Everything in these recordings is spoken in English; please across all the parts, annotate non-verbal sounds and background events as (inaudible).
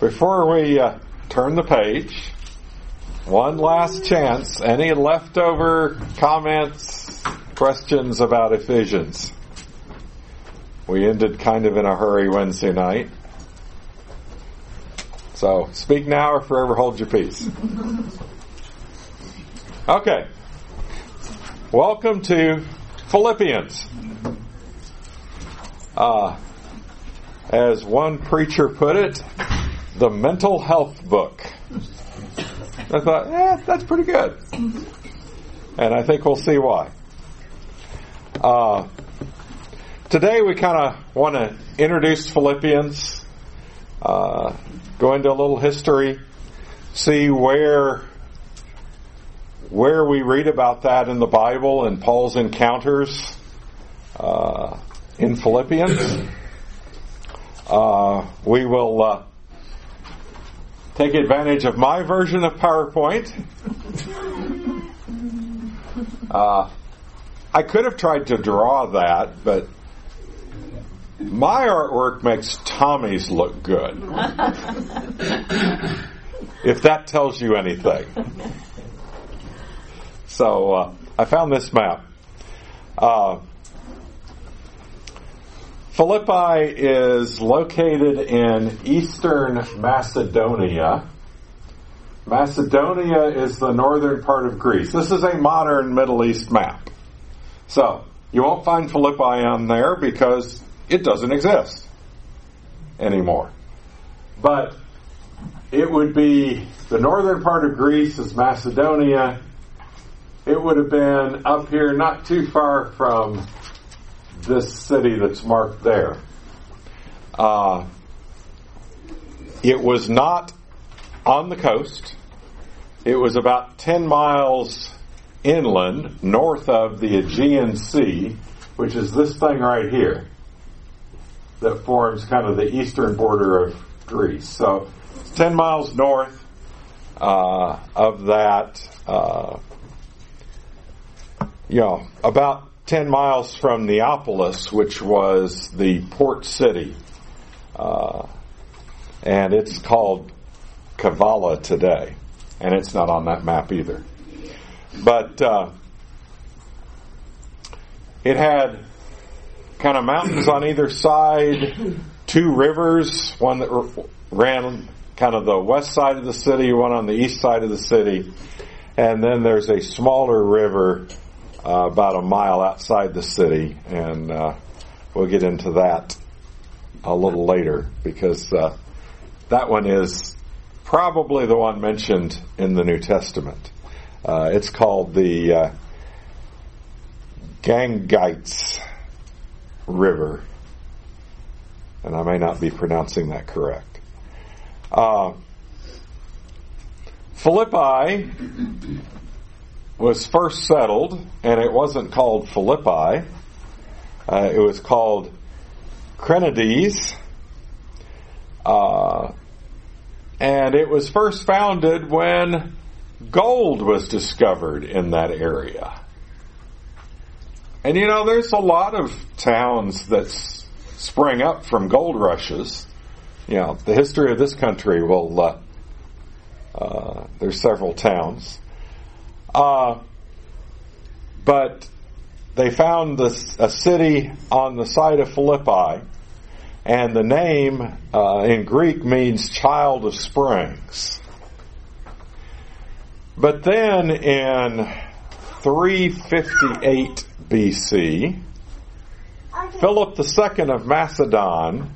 before we uh, turn the page, one last chance. Any leftover comments, questions about Ephesians? We ended kind of in a hurry Wednesday night. So speak now or forever hold your peace. (laughs) Okay. Welcome to Philippians. Uh, as one preacher put it, the mental health book. I thought, eh, that's pretty good. And I think we'll see why. Uh, today we kind of want to introduce Philippians, uh, go into a little history, see where where we read about that in the Bible and Paul's encounters uh, in Philippians. Uh, we will uh, take advantage of my version of PowerPoint. Uh, I could have tried to draw that, but my artwork makes Tommy's look good. (laughs) if that tells you anything. So uh, I found this map. Uh, Philippi is located in eastern Macedonia. Macedonia is the northern part of Greece. This is a modern Middle East map. So, you won't find Philippi on there because it doesn't exist anymore. But it would be the northern part of Greece is Macedonia. It would have been up here not too far from this city that's marked there. Uh, it was not on the coast. It was about 10 miles inland, north of the Aegean Sea, which is this thing right here that forms kind of the eastern border of Greece. So, 10 miles north uh, of that, uh, you know, about 10 miles from Neapolis, which was the port city. Uh, and it's called Kavala today. And it's not on that map either. But uh, it had kind of mountains on either side, two rivers, one that ran kind of the west side of the city, one on the east side of the city. And then there's a smaller river uh, about a mile outside the city, and uh, we'll get into that a little later because uh, that one is probably the one mentioned in the New Testament. Uh, it's called the uh, Gangites River, and I may not be pronouncing that correct. Uh, Philippi was first settled, and it wasn't called Philippi. Uh, it was called Crenides. Uh, and it was first founded when gold was discovered in that area. And you know, there's a lot of towns that spring up from gold rushes. You know, the history of this country will, uh, uh, there's several towns. Uh, but they found this, a city on the site of Philippi, and the name uh, in Greek means child of springs. But then in 358 BC, Philip II of Macedon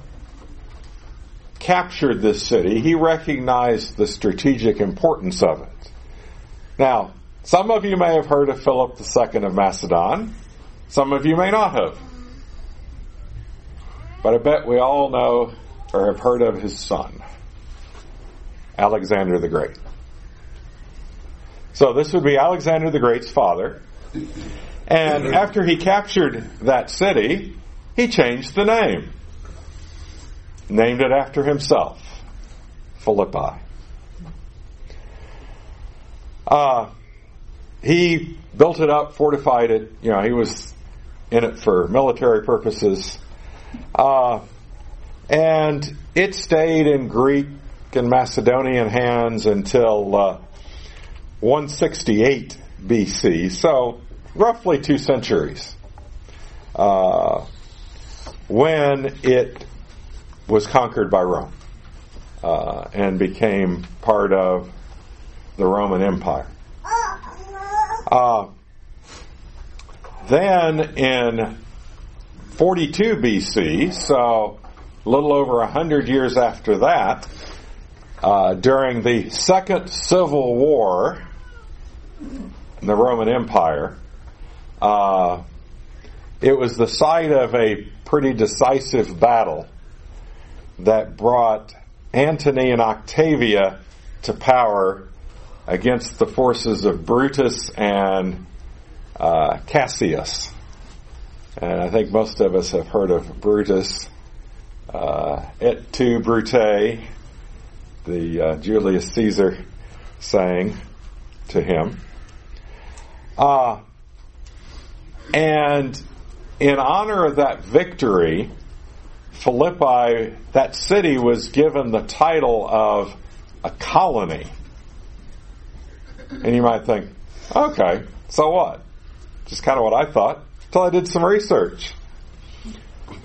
captured this city. He recognized the strategic importance of it. Now, some of you may have heard of Philip II of Macedon. Some of you may not have. But I bet we all know or have heard of his son, Alexander the Great. So this would be Alexander the Great's father. And after he captured that city, he changed the name. Named it after himself. Philippi. Uh, he built it up, fortified it. You know, he was in it for military purposes. Uh, and it stayed in Greek and Macedonian hands until uh, 168 BC, so roughly two centuries, uh, when it was conquered by Rome uh, and became part of the Roman Empire. Uh, then in 42 BC, so a little over 100 years after that, uh, during the Second Civil War in the Roman Empire, uh, it was the site of a pretty decisive battle that brought Antony and Octavian to power against the forces of Brutus and uh, Cassius. And I think most of us have heard of Brutus. Uh, et tu, Brute, the uh, Julius Caesar saying to him. Uh, and in honor of that victory, Philippi, that city was given the title of a colony. And you might think, okay, so what? Just kind of what I thought, until I did some research.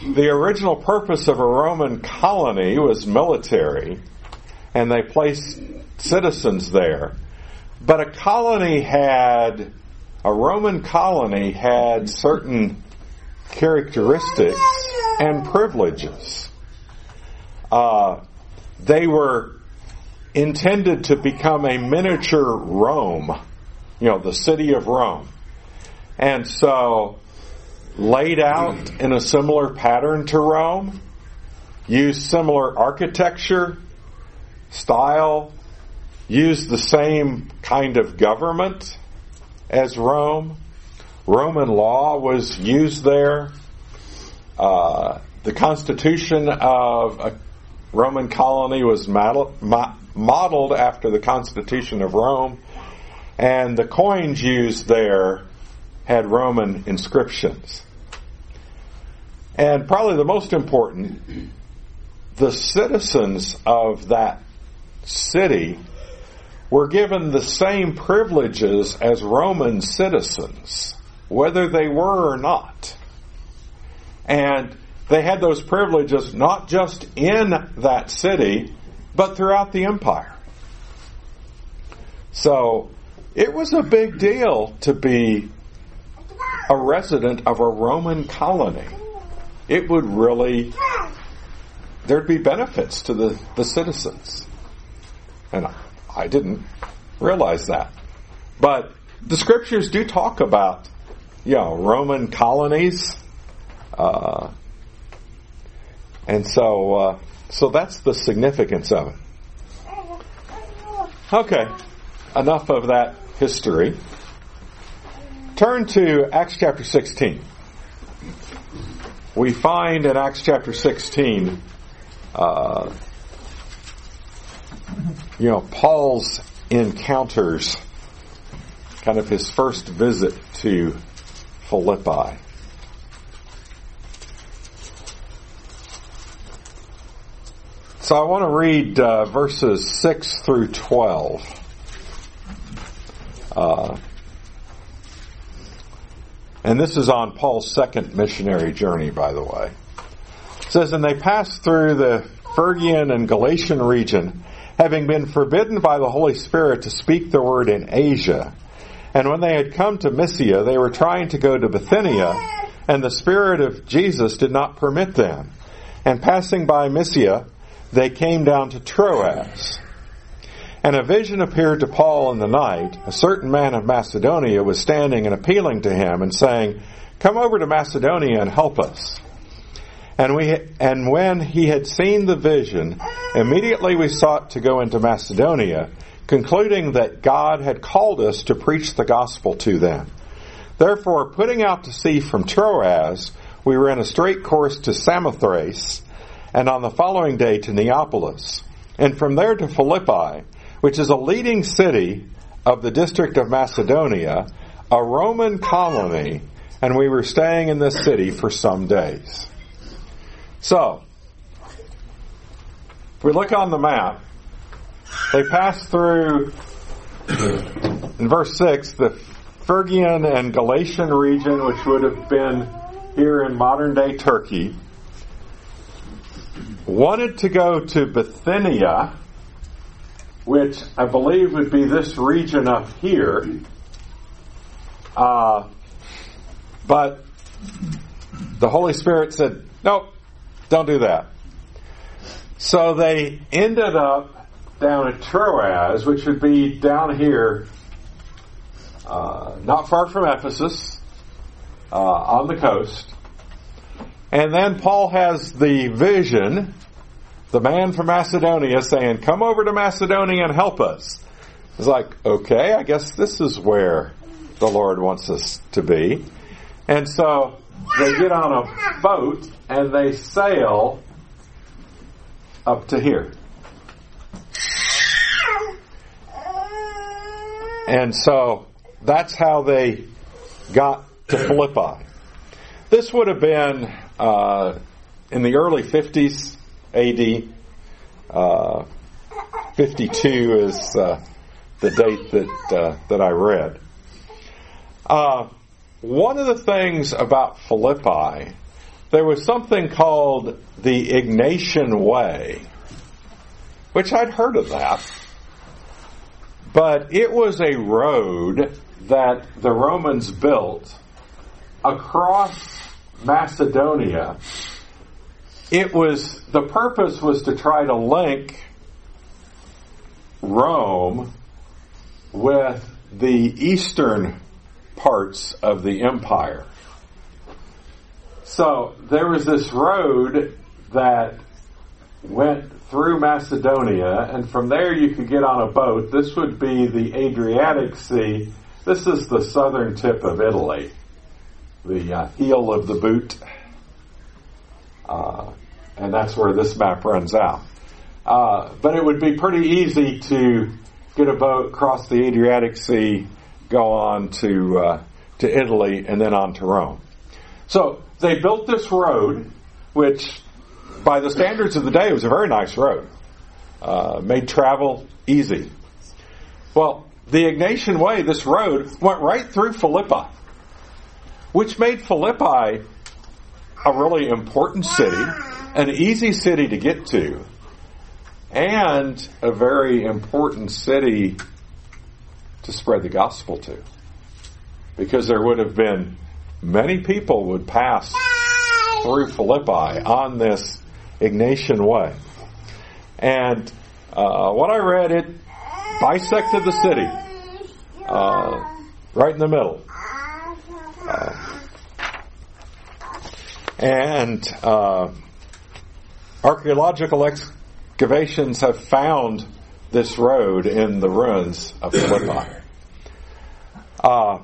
The original purpose of a Roman colony was military, and they placed citizens there. But a colony had, a Roman colony had certain characteristics and privileges. Uh, they were intended to become a miniature Rome, you know, the city of Rome. And so, laid out in a similar pattern to Rome, used similar architecture, style, used the same kind of government as Rome. Roman law was used there. Uh, the constitution of a Roman colony was modeled after the Constitution of Rome, and the coins used there had Roman inscriptions. And probably the most important, the citizens of that city were given the same privileges as Roman citizens, whether they were or not. And they had those privileges not just in that city, but throughout the empire. So it was a big deal to be a resident of a Roman colony. It would really, there'd be benefits to the, the citizens. And I didn't realize that. But the scriptures do talk about, you know, Roman colonies. Uh, and so, uh, so that's the significance of it. Okay, enough of that history. Turn to Acts chapter 16. We find in Acts chapter 16, uh, you know, Paul's encounters, kind of his first visit to Philippi. So I want to read uh, verses 6 through 12. Uh, and this is on Paul's second missionary journey, by the way. It says, And they passed through the Phrygian and Galatian region, having been forbidden by the Holy Spirit to speak the word in Asia. And when they had come to Mysia, they were trying to go to Bithynia, and the Spirit of Jesus did not permit them. And passing by Mysia, they came down to Troas. And a vision appeared to Paul in the night. A certain man of Macedonia was standing and appealing to him and saying, Come over to Macedonia and help us. And we, and when he had seen the vision, immediately we sought to go into Macedonia, concluding that God had called us to preach the gospel to them. Therefore, putting out to sea from Troas, we in a straight course to Samothrace, and on the following day to Neapolis, and from there to Philippi, which is a leading city of the district of Macedonia, a Roman colony, and we were staying in this city for some days. So, if we look on the map, they passed through, in verse 6, the Phrygian and Galatian region, which would have been here in modern day Turkey, wanted to go to Bithynia, which I believe would be this region up here. Uh, but the Holy Spirit said, nope, don't do that. So they ended up down at Troas, which would be down here, uh, not far from Ephesus, uh, on the coast. And then Paul has the vision, the man from Macedonia saying, Come over to Macedonia and help us. It's like, okay, I guess this is where the Lord wants us to be. And so they get on a boat and they sail up to here. And so that's how they got to Philippi. This would have been uh, in the early 50s AD. Uh, 52 is uh, the date that uh, that I read. Uh, one of the things about Philippi, there was something called the Egnatian Way, which I'd heard of that. But it was a road that the Romans built across Macedonia. It was, the purpose was to try to link Rome with the eastern parts of the empire. So there was this road that went through Macedonia, and from there you could get on a boat. This would be the Adriatic Sea. This is the southern tip of Italy, the uh, heel of the boot, uh, and that's where this map runs out. Uh, but it would be pretty easy to get a boat, cross the Adriatic Sea, go on to uh, to Italy and then on to Rome. So they built this road, which by the standards of the day was a very nice road, uh, made travel easy. Well, the Egnatian Way, this road went right through Philippi, which made Philippi a really important city, an easy city to get to, and a very important city to spread the gospel to. Because there would have been many people would pass through Philippi on this Egnatian way. And uh, what I read, it bisected the city uh, right in the middle. Uh, and uh, archaeological excavations have found this road in the ruins of Philippi. Uh,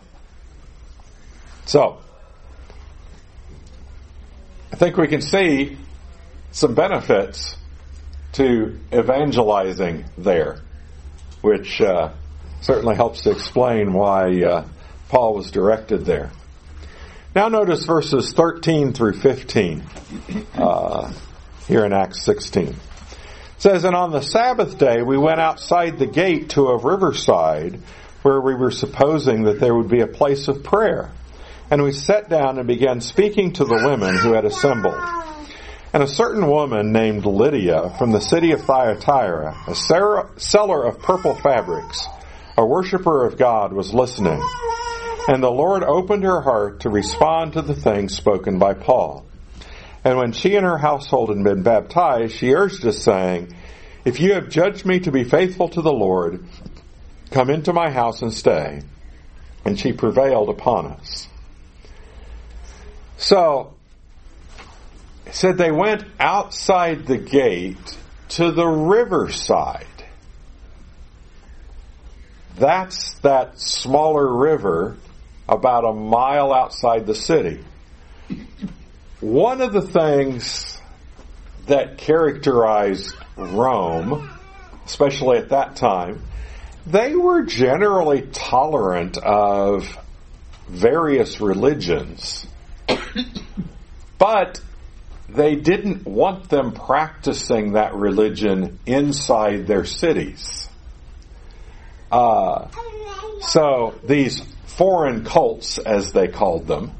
so, I think we can see some benefits to evangelizing there, which uh, certainly helps to explain why uh, Paul was directed there. Now, notice verses 13 through 15 uh, here in Acts 16 says, And on the Sabbath day we went outside the gate to a riverside where we were supposing that there would be a place of prayer. And we sat down and began speaking to the women who had assembled. And a certain woman named Lydia from the city of Thyatira, a seller of purple fabrics, a worshiper of God, was listening. And the Lord opened her heart to respond to the things spoken by Paul. And when she and her household had been baptized, she urged us, saying, If you have judged me to be faithful to the Lord, come into my house and stay. And she prevailed upon us. So, said they went outside the gate to the riverside. That's that smaller river about a mile outside the city. One of the things that characterized Rome, especially at that time, they were generally tolerant of various religions. but they didn't want them practicing that religion inside their cities. Uh, so these foreign cults, as they called them,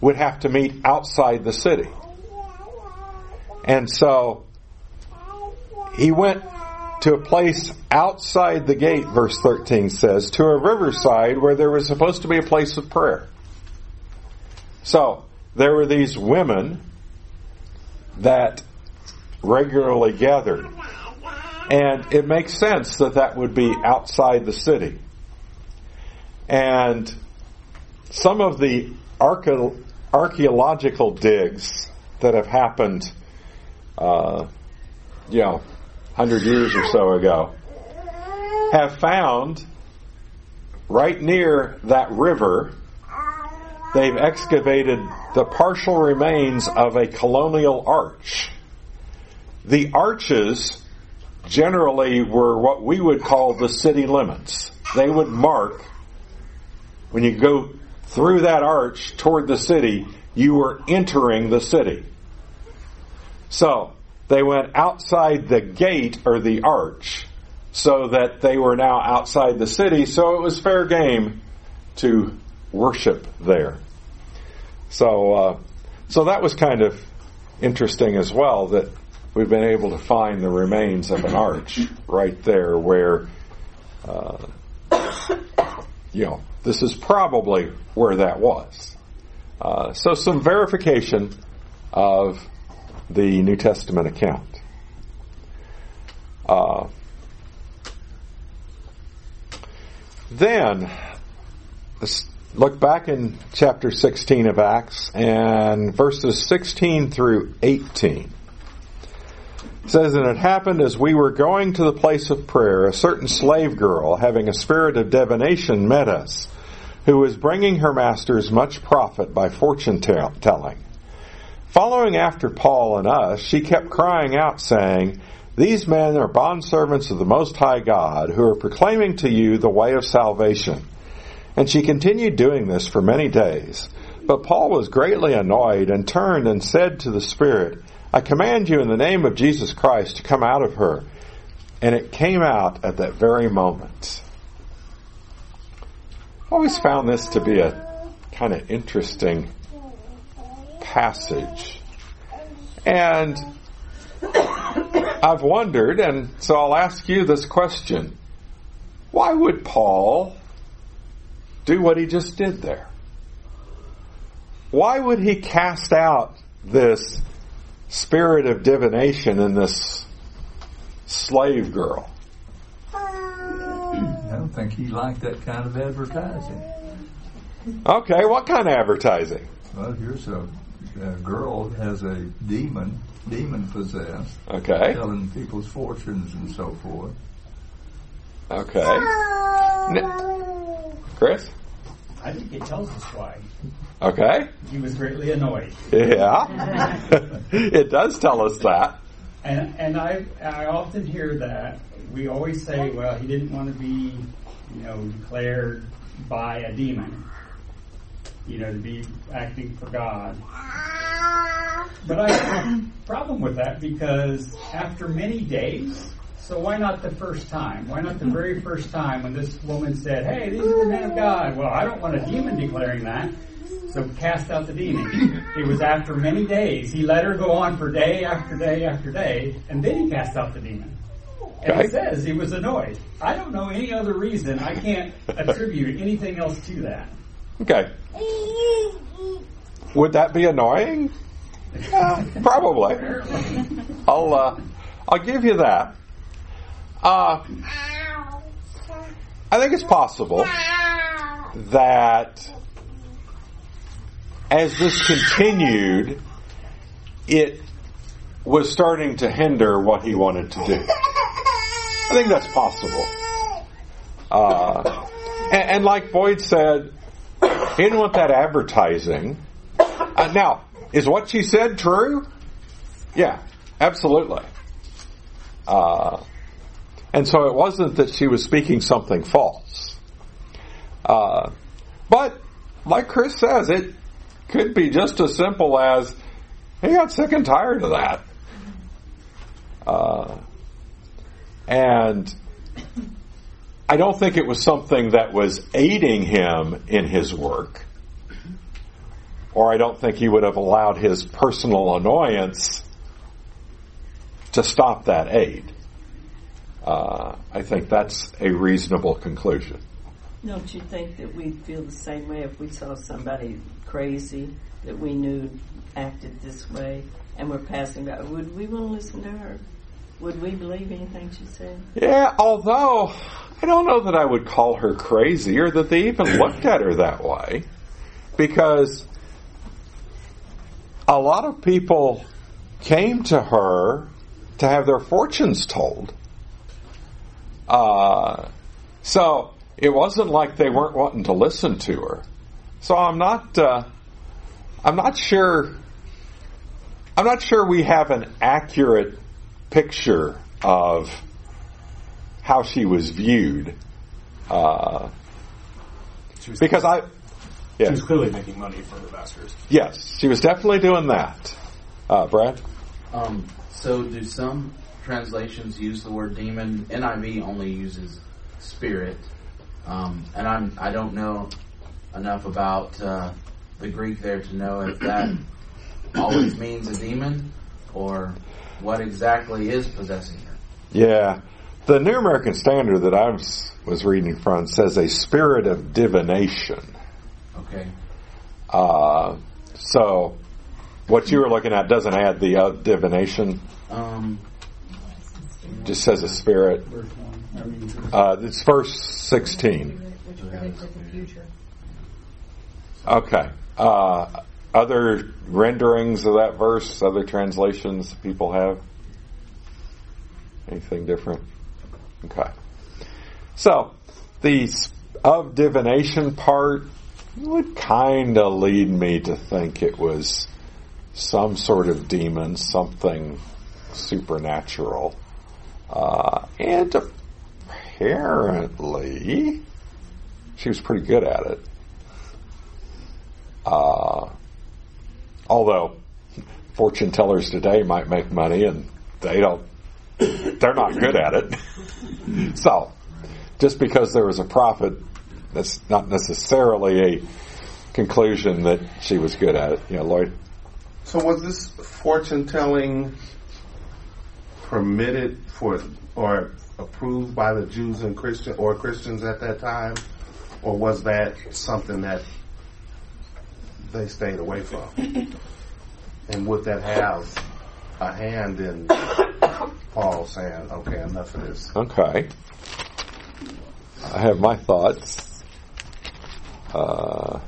would have to meet outside the city. And so he went to a place outside the gate, verse 13 says, to a riverside where there was supposed to be a place of prayer. So, there were these women that regularly gathered. And it makes sense that that would be outside the city. And some of the archaeological digs that have happened, uh, you know, 100 years or so ago, have found right near that river, they've excavated the partial remains of a colonial arch. The arches generally were what we would call the city limits. They would mark, when you go through that arch toward the city, you were entering the city. So, they went outside the gate or the arch so that they were now outside the city, so it was fair game to worship there. So, uh, so that was kind of interesting as well that we've been able to find the remains of an arch right there where, uh, (coughs) you know, this is probably where that was. Uh, so some verification of the New Testament account. Uh, then, let's look back in chapter 16 of Acts and verses 16 through 18. Says, And it happened as we were going to the place of prayer, a certain slave girl, having a spirit of divination, met us, who was bringing her masters much profit by fortune telling. Following after Paul and us, she kept crying out, saying, These men are bondservants of the Most High God, who are proclaiming to you the way of salvation. And she continued doing this for many days. But Paul was greatly annoyed and turned and said to the Spirit, I command you in the name of Jesus Christ to come out of her. And it came out at that very moment. I always found this to be a kind of interesting passage. And I've wondered, and so I'll ask you this question. Why would Paul do what he just did there? Why would he cast out this spirit of divination in this slave girl? I don't think he liked that kind of advertising. Okay, what kind of advertising? Well, here's a, a girl has a demon, demon possessed. Okay. Telling people's fortunes and so forth. Okay. Chris? I think it tells us why. Okay. He was greatly annoyed. Yeah. (laughs) it does tell us that. And and I I often hear that we always say, well, he didn't want to be, you know, declared by a demon. You know, to be acting for God. But I have a problem with that because after many days, so why not the first time? Why not the very first time when this woman said, Hey, these are the men of God? Well, I don't want a demon declaring that. So cast out the demon. It was after many days. He let her go on for day after day after day, and then he cast out the demon. And Okay. it says he was annoyed. I don't know any other reason. I can't attribute anything else to that. Okay. Would that be annoying? Uh, probably. I'll uh, I'll give you that. Uh, I think it's possible that as this continued, it was starting to hinder what he wanted to do. I think that's possible. Uh, and, and like Boyd said, he didn't want that advertising. Uh, now, is what she said true? Yeah, absolutely. Uh, and so it wasn't that she was speaking something false. Uh, but, like Chris says, it could be just as simple as He got sick and tired of that. Uh, and I don't think it was something that was aiding him in his work, or I don't think he would have allowed his personal annoyance to stop that aid. Uh, I think that's a reasonable conclusion. Don't you think that we'd feel the same way if we saw somebody crazy that we knew acted this way and we're passing by? Would we want to listen to her? Would we believe anything she said? Yeah, although I don't know that I would call her crazy or that they even (laughs) looked at her that way. Because a lot of people came to her to have their fortunes told. Uh, so it wasn't like they weren't wanting to listen to her. So I'm not, uh, I'm not sure, I'm not sure we have an accurate picture of how she was viewed. Uh, She was, because I, she was clearly making money from the masters. yes, she was definitely doing that. Uh, Brad? Um, so do some translations use the word demon? NIV only uses spirit, um, and I'm I don't know enough about uh, the Greek there to know if that (clears throat) always means a demon or what exactly is possessing her. Yeah. The New American Standard that I was, was reading from says a spirit of divination. Okay. Uh, so what you were looking at doesn't add the uh, divination, Um, just says a spirit. Uh, it's verse 16. Which predicted the future. Okay. Uh, other renderings of that verse, other translations people have? Anything different? Okay. So, the of divination part would kind of lead me to think it was some sort of demon, something supernatural. Uh, and apparently, she was pretty good at it. Uh, although fortune tellers today might make money and they don't, they're not good at it. (laughs) so, just because there was a profit, that's not necessarily a conclusion that she was good at it. You know, Lloyd? So was this fortune telling permitted for or approved by the Jews and Christian or Christians at that time, or was that something that they stayed away from? And would that have a hand in Paul saying, "Okay, enough of this"? Okay. I have my thoughts. Uh,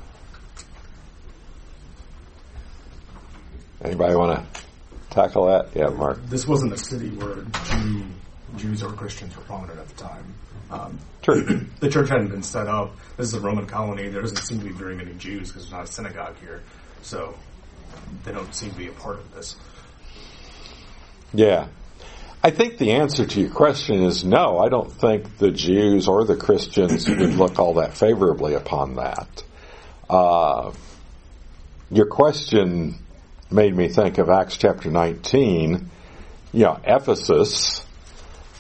anybody want to tackle that? Yeah, Mark. This wasn't a city where Jew, Jews or Christians were prominent at the time. Um, True. (clears throat) the church hadn't been set up. This is a Roman colony. There doesn't seem to be very many Jews because there's not a synagogue here. So they don't seem to be a part of this. Yeah. I think the answer to your question is no. I don't think the Jews or the Christians (clears throat) would look all that favorably upon that. Uh, your question made me think of Acts chapter 19. You know, Ephesus,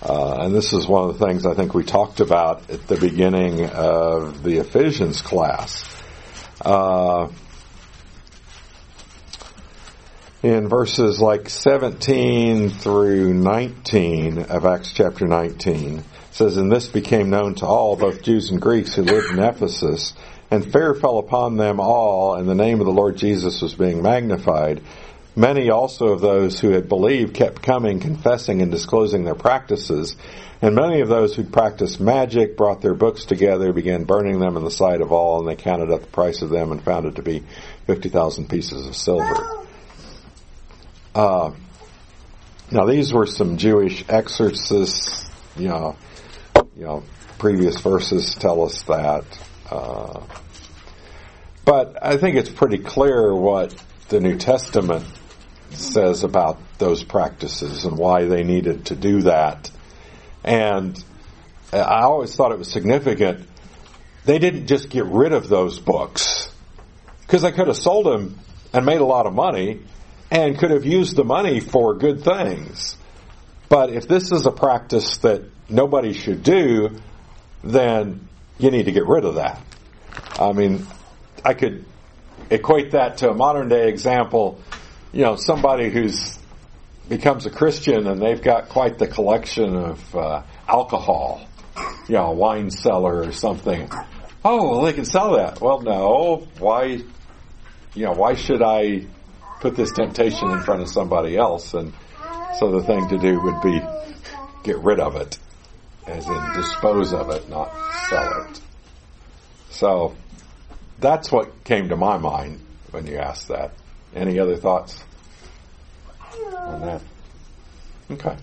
uh, and this is one of the things I think we talked about at the beginning of the Ephesians class. Uh, in verses like 17 through 19 of Acts chapter 19 it says, And this became known to all, both Jews and Greeks who lived in Ephesus, and fear fell upon them all, and the name of the Lord Jesus was being magnified. Many also of those who had believed kept coming, confessing and disclosing their practices. And many of those who practiced magic brought their books together, began burning them in the sight of all, and they counted up the price of them and found it to be 50,000 pieces of silver. Uh, now these were some Jewish exorcists, you know, you know, previous verses tell us that. Uh, but I think it's pretty clear what the New Testament says about those practices and why they needed to do that. And I always thought it was significant. They didn't just get rid of those books because they could have sold them and made a lot of money and could have used the money for good things. But if this is a practice that nobody should do, then you need to get rid of that. I mean, I could equate that to a modern day example. You know, somebody who's becomes a Christian and they've got quite the collection of uh, alcohol, you know, a wine cellar or something. Oh, well, they can sell that. Well, no. Why? You know, why should I put this temptation in front of somebody else? And so the thing to do would be get rid of it, as in dispose of it, not sell it. So that's what came to my mind when you asked that. Any other thoughts on that? Okay.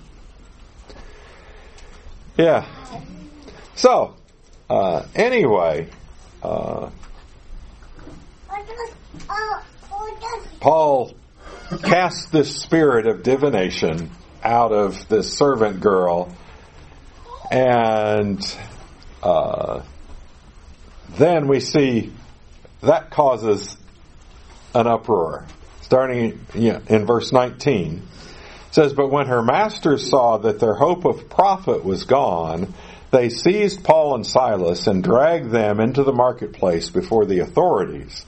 Yeah. So, uh, anyway, uh, Paul cast this spirit of divination out of this servant girl, and uh, then we see that causes an uproar. Starting in verse 19, it says, But when her masters saw that their hope of profit was gone, they seized Paul and Silas and dragged them into the marketplace before the authorities.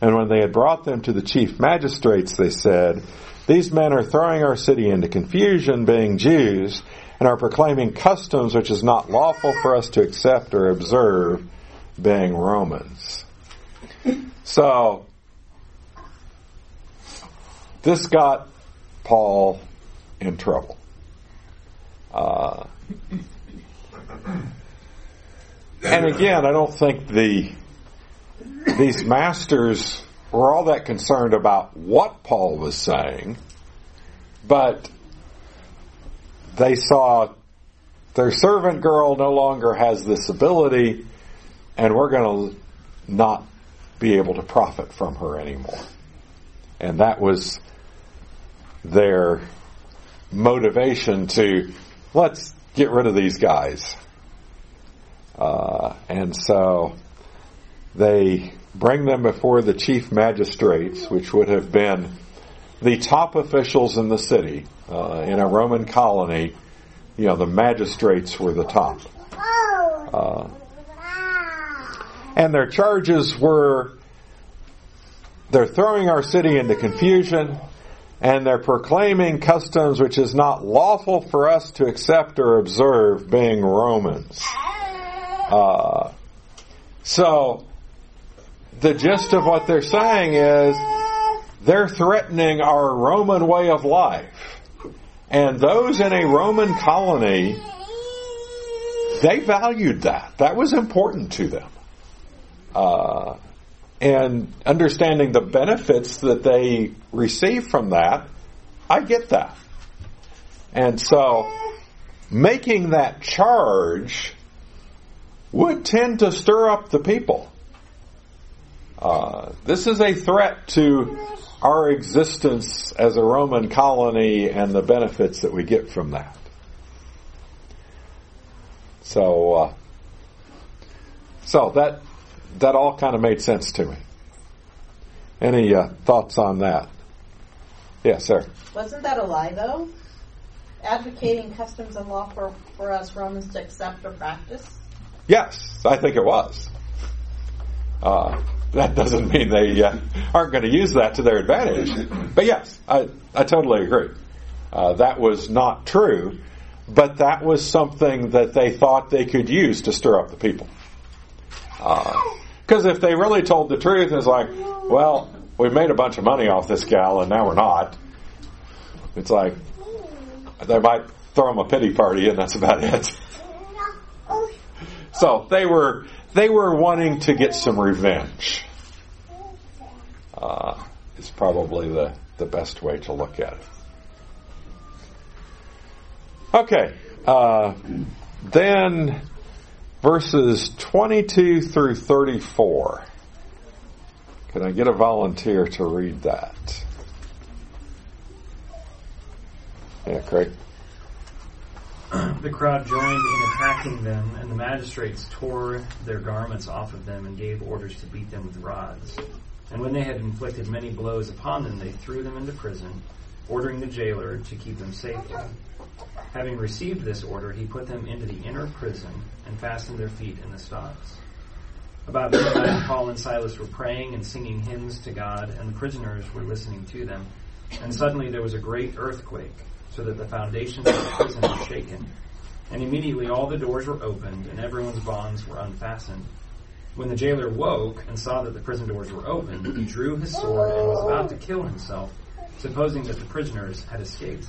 And when they had brought them to the chief magistrates, they said, These men are throwing our city into confusion, being Jews, and are proclaiming customs which is not lawful for us to accept or observe, being Romans. So, this got Paul in trouble. Uh, and again, I don't think the these masters were all that concerned about what Paul was saying, but they saw their servant girl no longer has this ability, and we're going to not be able to profit from her anymore. And that was their motivation to let's get rid of these guys. Uh, and so they bring them before the chief magistrates, which would have been the top officials in the city. Uh, in a Roman colony, you know, the magistrates were the top. Uh, and their charges were they're throwing our city into confusion and they're proclaiming customs which is not lawful for us to accept or observe, being Romans. Uh, so, the gist of what they're saying is they're threatening our Roman way of life. And those in a Roman colony, they valued that. That was important to them. Uh, and understanding the benefits that they receive from that, I get that. And so, making that charge would tend to stir up the people. Uh, this is a threat to our existence as a Roman colony and the benefits that we get from that. So, uh, so that that all kind of made sense to me. Any uh, thoughts on that? Yes, sir. Wasn't that a lie, though? Advocating customs and law for, for us Romans to accept or practice? Yes, I think it was. Uh, that doesn't mean they uh, aren't going to use that to their advantage. But yes, I, I totally agree. Uh, that was not true, but that was something that they thought they could use to stir up the people. Because if they really told the truth, it's like, well, we made a bunch of money off this gal and now we're not. It's like, they might throw them a pity party and that's about it. (laughs) So they were they were wanting to get some revenge. Uh, is probably the the best way to look at it. Okay, uh, then verses twenty two through thirty four. Can I get a volunteer to read that? Yeah, Craig. The crowd joined in attacking them, and the magistrates tore their garments off of them and gave orders to beat them with rods. And when they had inflicted many blows upon them, they threw them into prison, ordering the jailer to keep them safely. Having received this order, he put them into the inner prison and fastened their feet in the stocks. About midnight, Paul and Silas were praying and singing hymns to God, and the prisoners were listening to them. And suddenly there was a great earthquake, so that the foundations of the prison were shaken. And immediately all the doors were opened, and everyone's bonds were unfastened. When the jailer woke and saw that the prison doors were open, he drew his sword and was about to kill himself, supposing that the prisoners had escaped.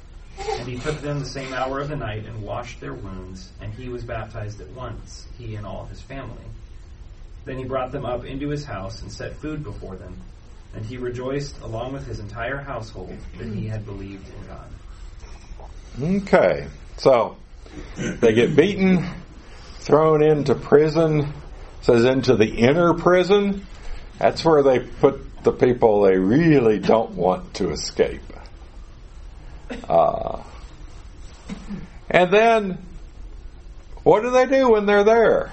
And he took them the same hour of the night and washed their wounds, and he was baptized at once, he and all his family. Then he brought them up into his house and set food before them, and he rejoiced along with his entire household that he had believed in God. Okay, so they get beaten, thrown into prison, says into the inner prison. That's where they put the people they really don't want to escape. Uh, and then, what do they do when they're there?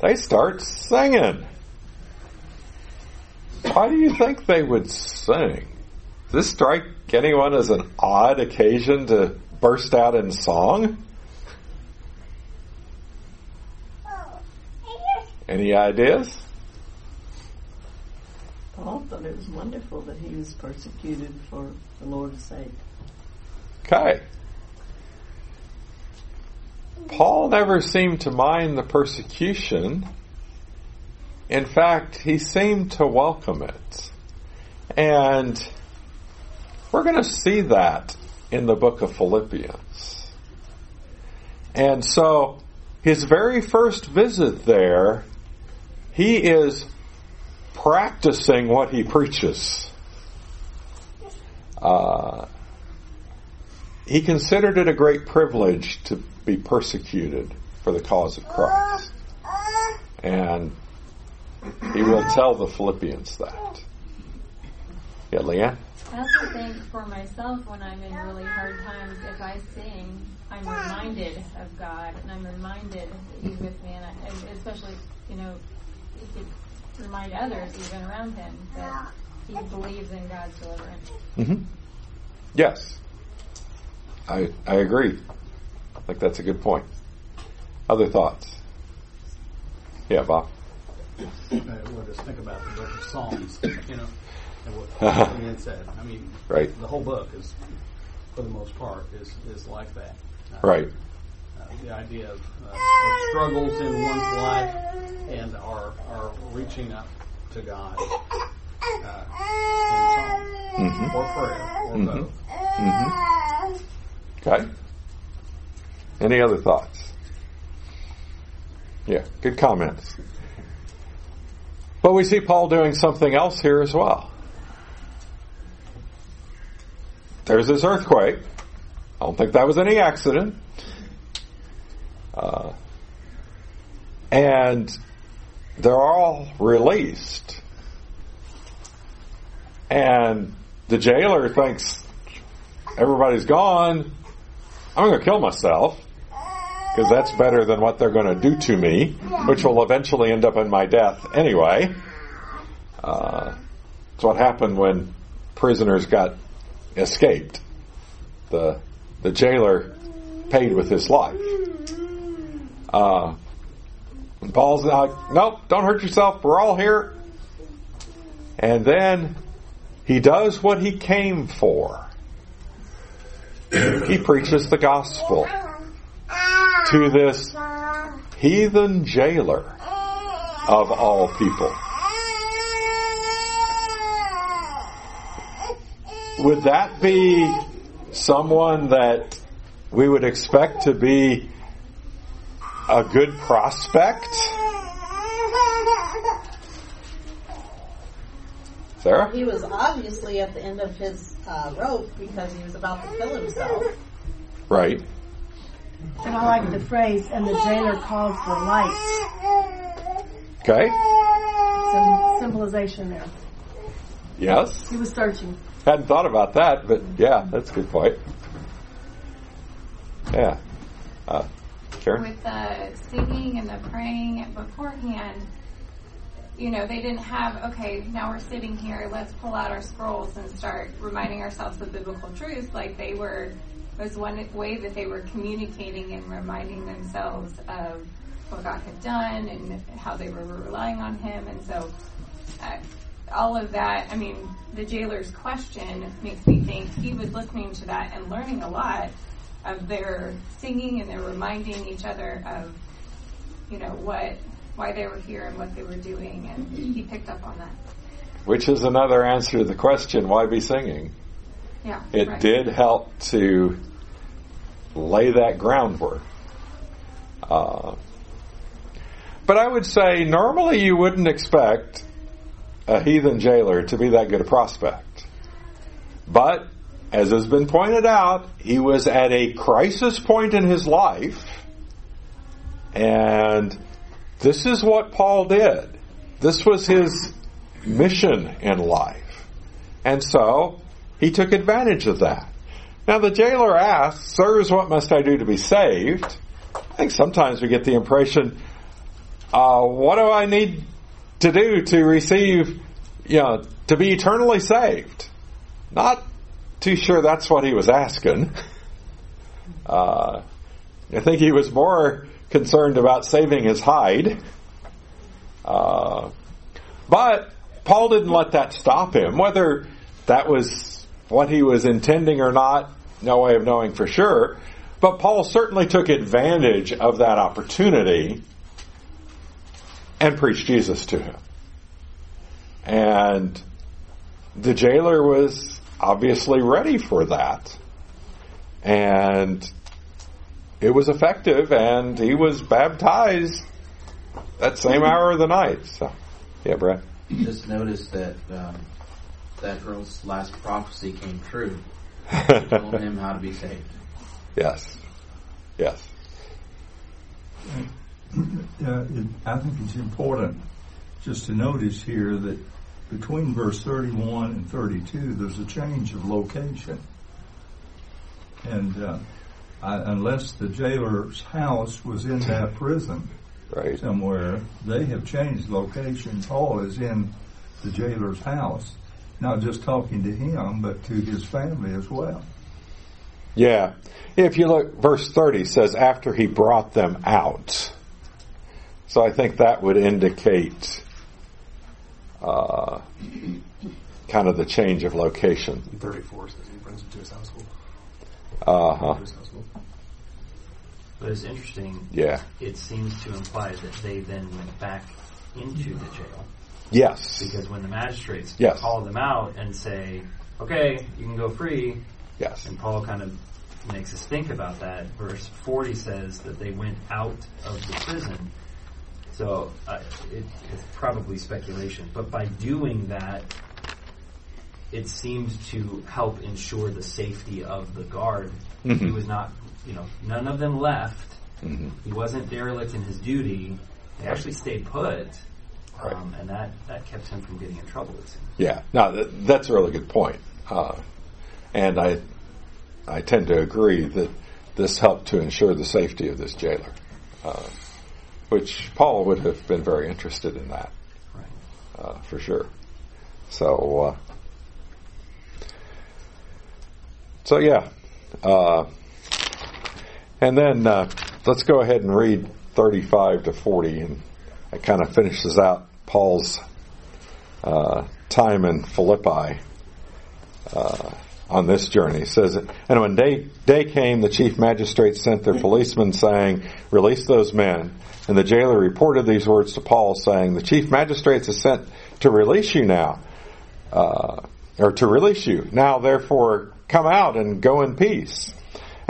They start singing. Why do you think they would sing? Does this strike anyone as an odd occasion to burst out in song? Any ideas? Paul thought it was wonderful that he was persecuted for the Lord's sake. Okay. Paul never seemed to mind the persecution. In fact, he seemed to welcome it. And we're going to see that in the book of Philippians. And so, his very first visit there, he is practicing what he preaches. Uh, he considered it a great privilege to be persecuted for the cause of Christ. And he will tell the Philippians that. Yeah, Leanne? I also think for myself, when I'm in really hard times, if I sing, I'm reminded of God, and I'm reminded that He's with me, and, I, especially, you know, it could remind others, even around Him, that He believes in God's deliverance. Mm-hmm. Yes. I, I agree. I think that's a good point. Other thoughts? Yeah, Bob. Well, just think about the book of Psalms, you know, and what (laughs) Ian said. I mean, Right. the whole book is, for the most part, is is like that. Uh, Right. Uh, the idea of, uh, of struggles in one's life and our our reaching up to God uh, song Mhm. or prayer or Mhm. both. Mm-hmm. Okay. Any other thoughts? Yeah, good comments. But we see Paul doing something else here as well. There's this earthquake. I don't think that was any accident. Uh, and they're all released. And the jailer thinks everybody's gone. I'm going to kill myself because that's better than what they're going to do to me, which will eventually end up in my death anyway. Uh, it's what happened when prisoners got escaped. The the jailer paid with his life. Uh, Paul's like, nope, don't hurt yourself. We're all here. And then he does what he came for. He preaches the gospel to this heathen jailer of all people. Would that be someone that we would expect to be a good prospect? Sarah? He was obviously at the end of his uh, rope because he was about to kill himself. Right. And I like the phrase, and the jailer called for light. Okay. Some symbolization there. Yes. He was searching. Hadn't thought about that, but yeah, that's a good point. Yeah. Uh, Karen? with the singing and the praying beforehand, you know, they didn't have, okay, now we're sitting here, let's pull out our scrolls and start reminding ourselves of biblical truths. Like they were, was one way that they were communicating and reminding themselves of what God had done and how they were relying on Him. And so, uh, all of that, I mean, the jailer's question makes me think he was listening to that and learning a lot of their singing and they're reminding each other of, you know, what, why they were here and what they were doing, and he picked up on that. Which is another answer to the question, why be singing? Yeah, It right. did help to lay that groundwork. Uh, but I would say normally you wouldn't expect a heathen jailer to be that good a prospect. But, as has been pointed out, he was at a crisis point in his life, and this is what Paul did. This was his mission in life. And so, he took advantage of that. Now the jailer asks, Sirs, what must I do to be saved? I think sometimes we get the impression, uh, what do I need to do to receive, you know, to be eternally saved? Not too sure that's what he was asking. Uh, I think he was more concerned about saving his hide. Uh, but Paul didn't let that stop him. Whether that was what he was intending or not, no way of knowing for sure. But Paul certainly took advantage of that opportunity and preached Jesus to him. And the jailer was obviously ready for that. And it was effective, and he was baptized that same hour of the night. So, yeah, Brett. Just notice that um, that girl's last prophecy came true. (laughs) She told him how to be saved. Yes. Yes. Uh, it, I think it's important just to notice here that between verse 31 and 32, there's a change of location. And uh, I, unless the jailer's house was in that (laughs) prison right. somewhere, they have changed location. Paul is in the jailer's house, not just talking to him, but to his family as well. Yeah. If you look, verse 30 says, after he brought them out. So I think that would indicate uh, kind of the change of location. 34 says he brings him to his household. Uh huh. To his household. But it's interesting. Yeah. It seems to imply that they then went back into the jail. Yes. Because when the magistrates Yes. call them out and say, okay, you can go free, Yes. and Paul kind of makes us think about that. Verse 40 says that they went out of the prison. So uh, it, it's probably speculation. But by doing that, it seemed to help ensure the safety of the guard. He Mhm. was not, you know, none of them left. Mhm. He wasn't derelict in his duty. They actually stayed put. Right. Um, and that, that kept him from getting in trouble. Yeah, no, that, that's a really good point. Uh, and I, I tend to agree that this helped to ensure the safety of this jailer, uh, which Paul would have been very interested in that, Right. uh, for sure. So, uh, so yeah, uh, and then uh, let's go ahead and read thirty-five to forty, and it kind of finishes out Paul's uh, time in Philippi uh, on this journey. It says, and when day, day came, the chief magistrate sent their policemen saying, release those men. And the jailer reported these words to Paul saying, the chief magistrates have sent to release you now, uh, or to release you. Now therefore come out and go in peace.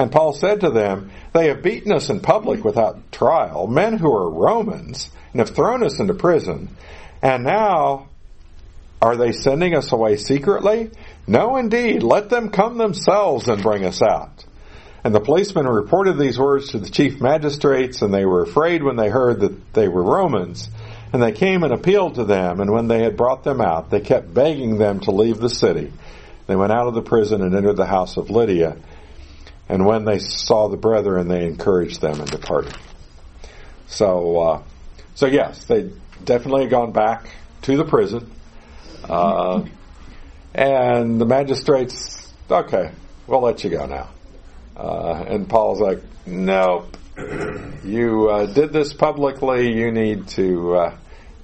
And Paul said to them, They have beaten us in public without trial, men who are Romans, and have thrown us into prison. And now Are they sending us away secretly? No, indeed. Let them come themselves and bring us out. And the policemen reported these words to the chief magistrates, and they were afraid when they heard that they were Romans. And they came and appealed to them, and when they had brought them out, they kept begging them to leave the city. They went out of the prison and entered the house of Lydia. And when they saw the brethren, they encouraged them and departed. So, uh, so yes, they definitely had gone back to the prison. Uh, and the magistrates, okay, we'll let you go now. Uh, and Paul's like, nope, you uh, did this publicly. You need to, uh,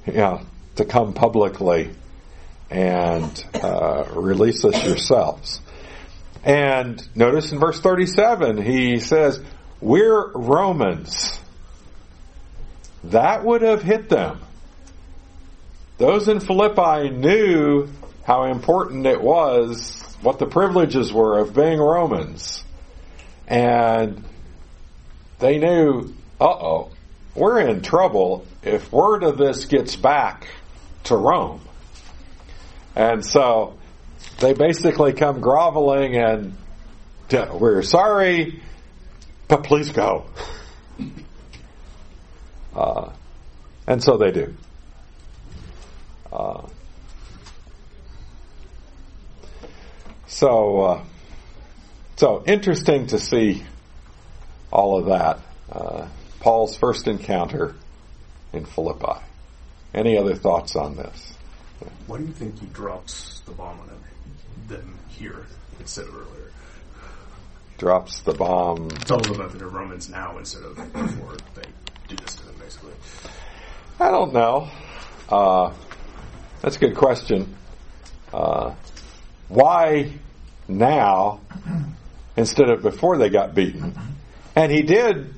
you know, to come publicly and uh, release us yourselves. And notice in verse 37, he says, We're Romans. That would have hit them. Those in Philippi knew how important it was, what the privileges were of being Romans. And they knew, uh oh, we're in trouble if word of this gets back to Rome. And so they basically come groveling and we're sorry, but please go. (laughs) Uh, and so they do. Uh, so, uh, so interesting to see all of that. Uh, Paul's first encounter in Philippi. Any other thoughts on this? Why do you think he drops the bomb on them here instead of earlier? Drops the bomb. Tell them about the Romans now instead of before they do this to them, basically. I don't know. Uh, that's a good question. Uh, why now instead of before they got beaten? And he did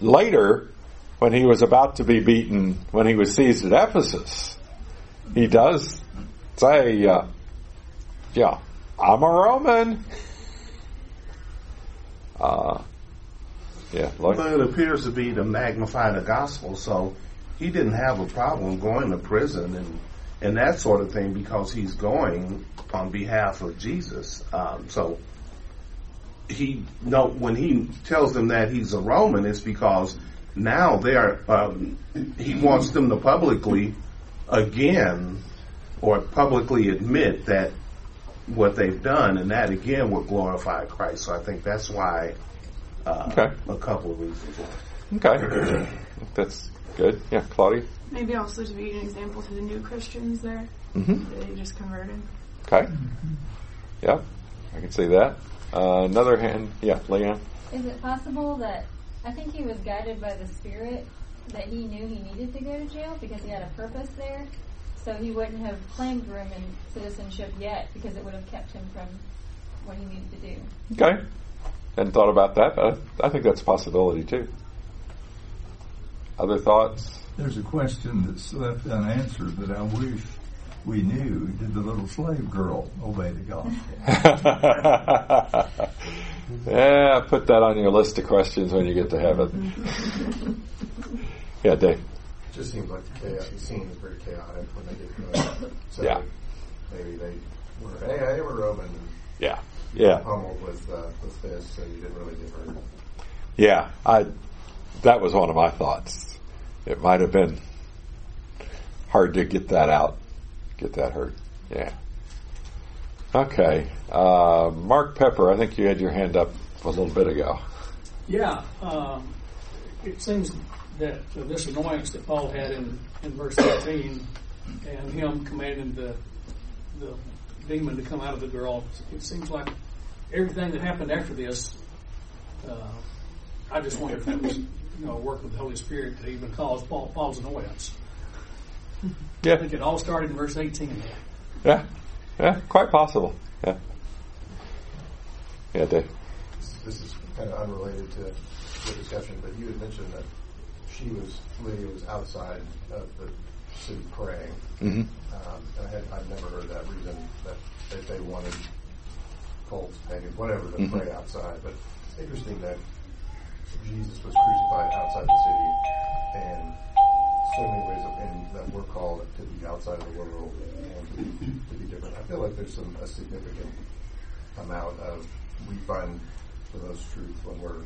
later when he was about to be beaten when he was seized at Ephesus. He does say, uh, yeah, I'm a Roman. Uh, yeah, But it appears to be to magnify the gospel, so he didn't have a problem going to prison and and that sort of thing because he's going on behalf of Jesus. Um, so he no when he tells them that he's a Roman, it's because now they are. Um, he wants them to publicly again or publicly admit that what they've done, and that again will glorify Christ. So I think that's why. Uh, Okay. A couple of reasons. why. Okay, (clears throat) that's good. Yeah, Claudia. Maybe also to be an example to the new Christians there Mhm. that he just converted. Okay. Yeah, I can see that. Uh, another hand. Yeah, Leanne. Is it possible that I think he was guided by the Spirit that he knew he needed to go to jail because he had a purpose there? So he wouldn't have claimed Roman citizenship yet because it would have kept him from what he needed to do. Okay. Hadn't thought about that, but I think that's a possibility too. Other thoughts? There's a question that's left unanswered that I wish we knew. Did the little slave girl obey the gospel? (laughs) (laughs) yeah, put that on your list of questions when you get to heaven. (laughs) yeah, Dave. It just seems like the, chaos, the scene is very chaotic when they get going. So Yeah. maybe they were, hey, hey, we're Roman. Yeah. Yeah. Pummeled with, uh, with fists, and you didn't really get hurt. Yeah, I. That was one of my thoughts. It might have been hard to get that out, get that hurt. Yeah. Okay, uh, Mark Pepper. I think you had your hand up a little bit ago. Yeah, um, it seems that uh, this annoyance that Paul had in, in verse 13 and him commanding the, the demon to come out of the girl, it seems like everything that happened after this, uh, I just wonder if that was, you know, a work of the Holy Spirit to even cause Paul, Paul's annoyance. Yeah. I think it all started in verse 18. Yeah, yeah, quite possible. Yeah, yeah, Dave. This is kind of unrelated to the discussion, but you had mentioned that she was, Lydia was outside of the city praying. Mhm. Um, I had, I'd never heard that reason that, that they wanted cults, pagans, whatever, to Mhm. pray outside. But it's interesting that Jesus was crucified outside the city, and so many ways, of, and that we're called to be be outside of the world and to be, to be different. I feel like there's some a significant amount of we find the most truth when we're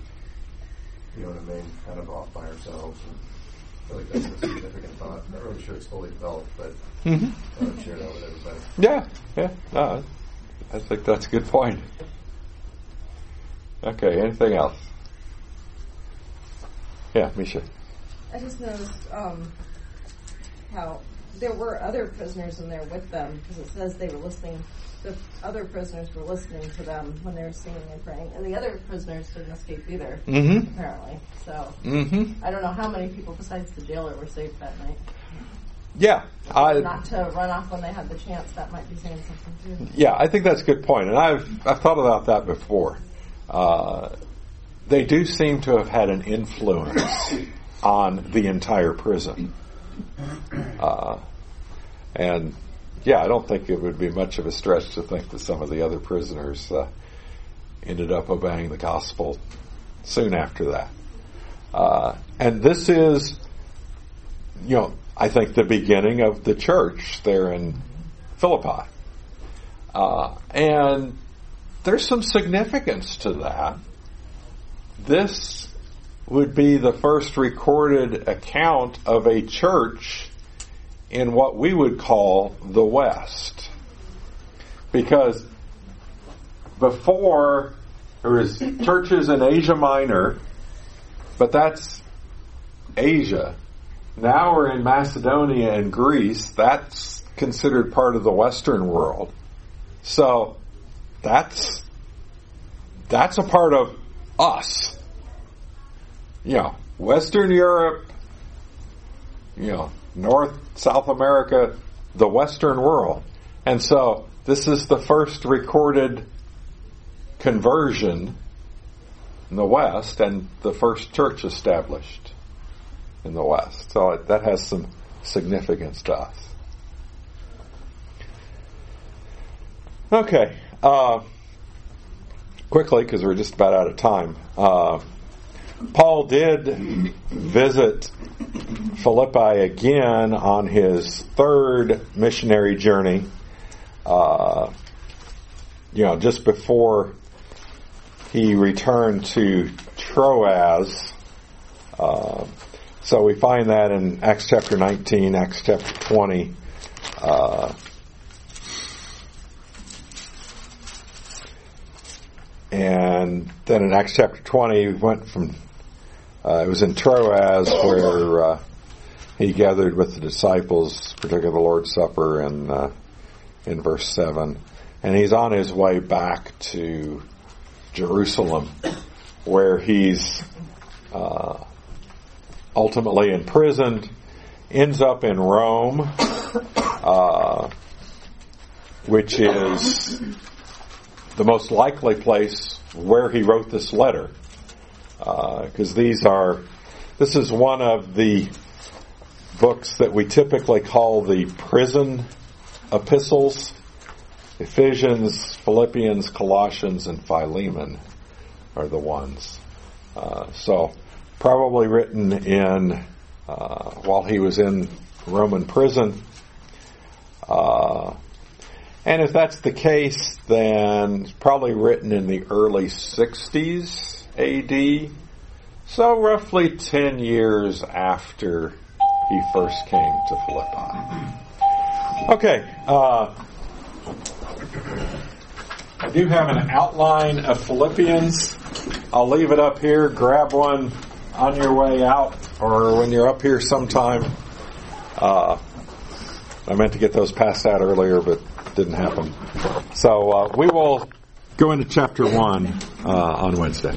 you know what I mean, kind of off by ourselves. And I feel like that's a significant thought. I'm not really sure it's fully developed, but Mhm. I would share that with everybody. Yeah, yeah. No, I think that's a good point. Okay, anything else? Yeah, Misha. I just noticed um, how there were other prisoners in there with them because it says they were listening. The other prisoners were listening to them when they were singing and praying, and the other prisoners didn't escape either. Mhm. Apparently, so Mhm. I don't know how many people besides the jailer were saved that night. Yeah, I Not to run off when they had the chance. That might be saying something too. yeah, I think that's a good point, and I've I've thought about that before. Uh, they do seem to have had an influence on the entire prison, uh, and yeah, I don't think it would be much of a stretch to think that some of the other prisoners uh, ended up obeying the gospel soon after that. Uh, and this is, you know, I think the beginning of the church there in Philippi. Uh, and there's some significance to that. This would be the first recorded account of a church in what we would call the West. Because before there was churches in Asia Minor, but that's Asia. Now we're in Macedonia and Greece. That's considered part of the Western world. So that's that's a part of us. You know, Western Europe, you know, North, South America, the Western world. And so this is the first recorded conversion in the West and the first church established in the West. So that has some significance to us. Okay. Uh, quickly, because we're just about out of time. Uh, Paul did visit Philippi again on his third missionary journey. Uh, you know, just before he returned to Troas. Uh, so we find that in Acts chapter 19, Acts chapter 20. Uh, and then in Acts chapter 20, we went from, uh, it was in Troas where uh, he gathered with the disciples, particularly the Lord's Supper in, uh, in verse 7. And he's on his way back to Jerusalem where he's uh, ultimately imprisoned, ends up in Rome, uh, which is the most likely place where he wrote this letter. Because these are, this is one of the books that we typically call the prison epistles. Ephesians, Philippians, Colossians, and Philemon are the ones. Uh, so, probably written in uh, while he was in Roman prison. Uh, and if that's the case, then it's probably written in the early 60s AD. So roughly 10 years after he first came to Philippi. Okay, uh, I do have an outline of Philippians. I'll leave it up here. Grab one on your way out or when you're up here sometime. Uh, I meant to get those passed out earlier, but didn't happen. So uh, we will go into chapter one uh, on Wednesday.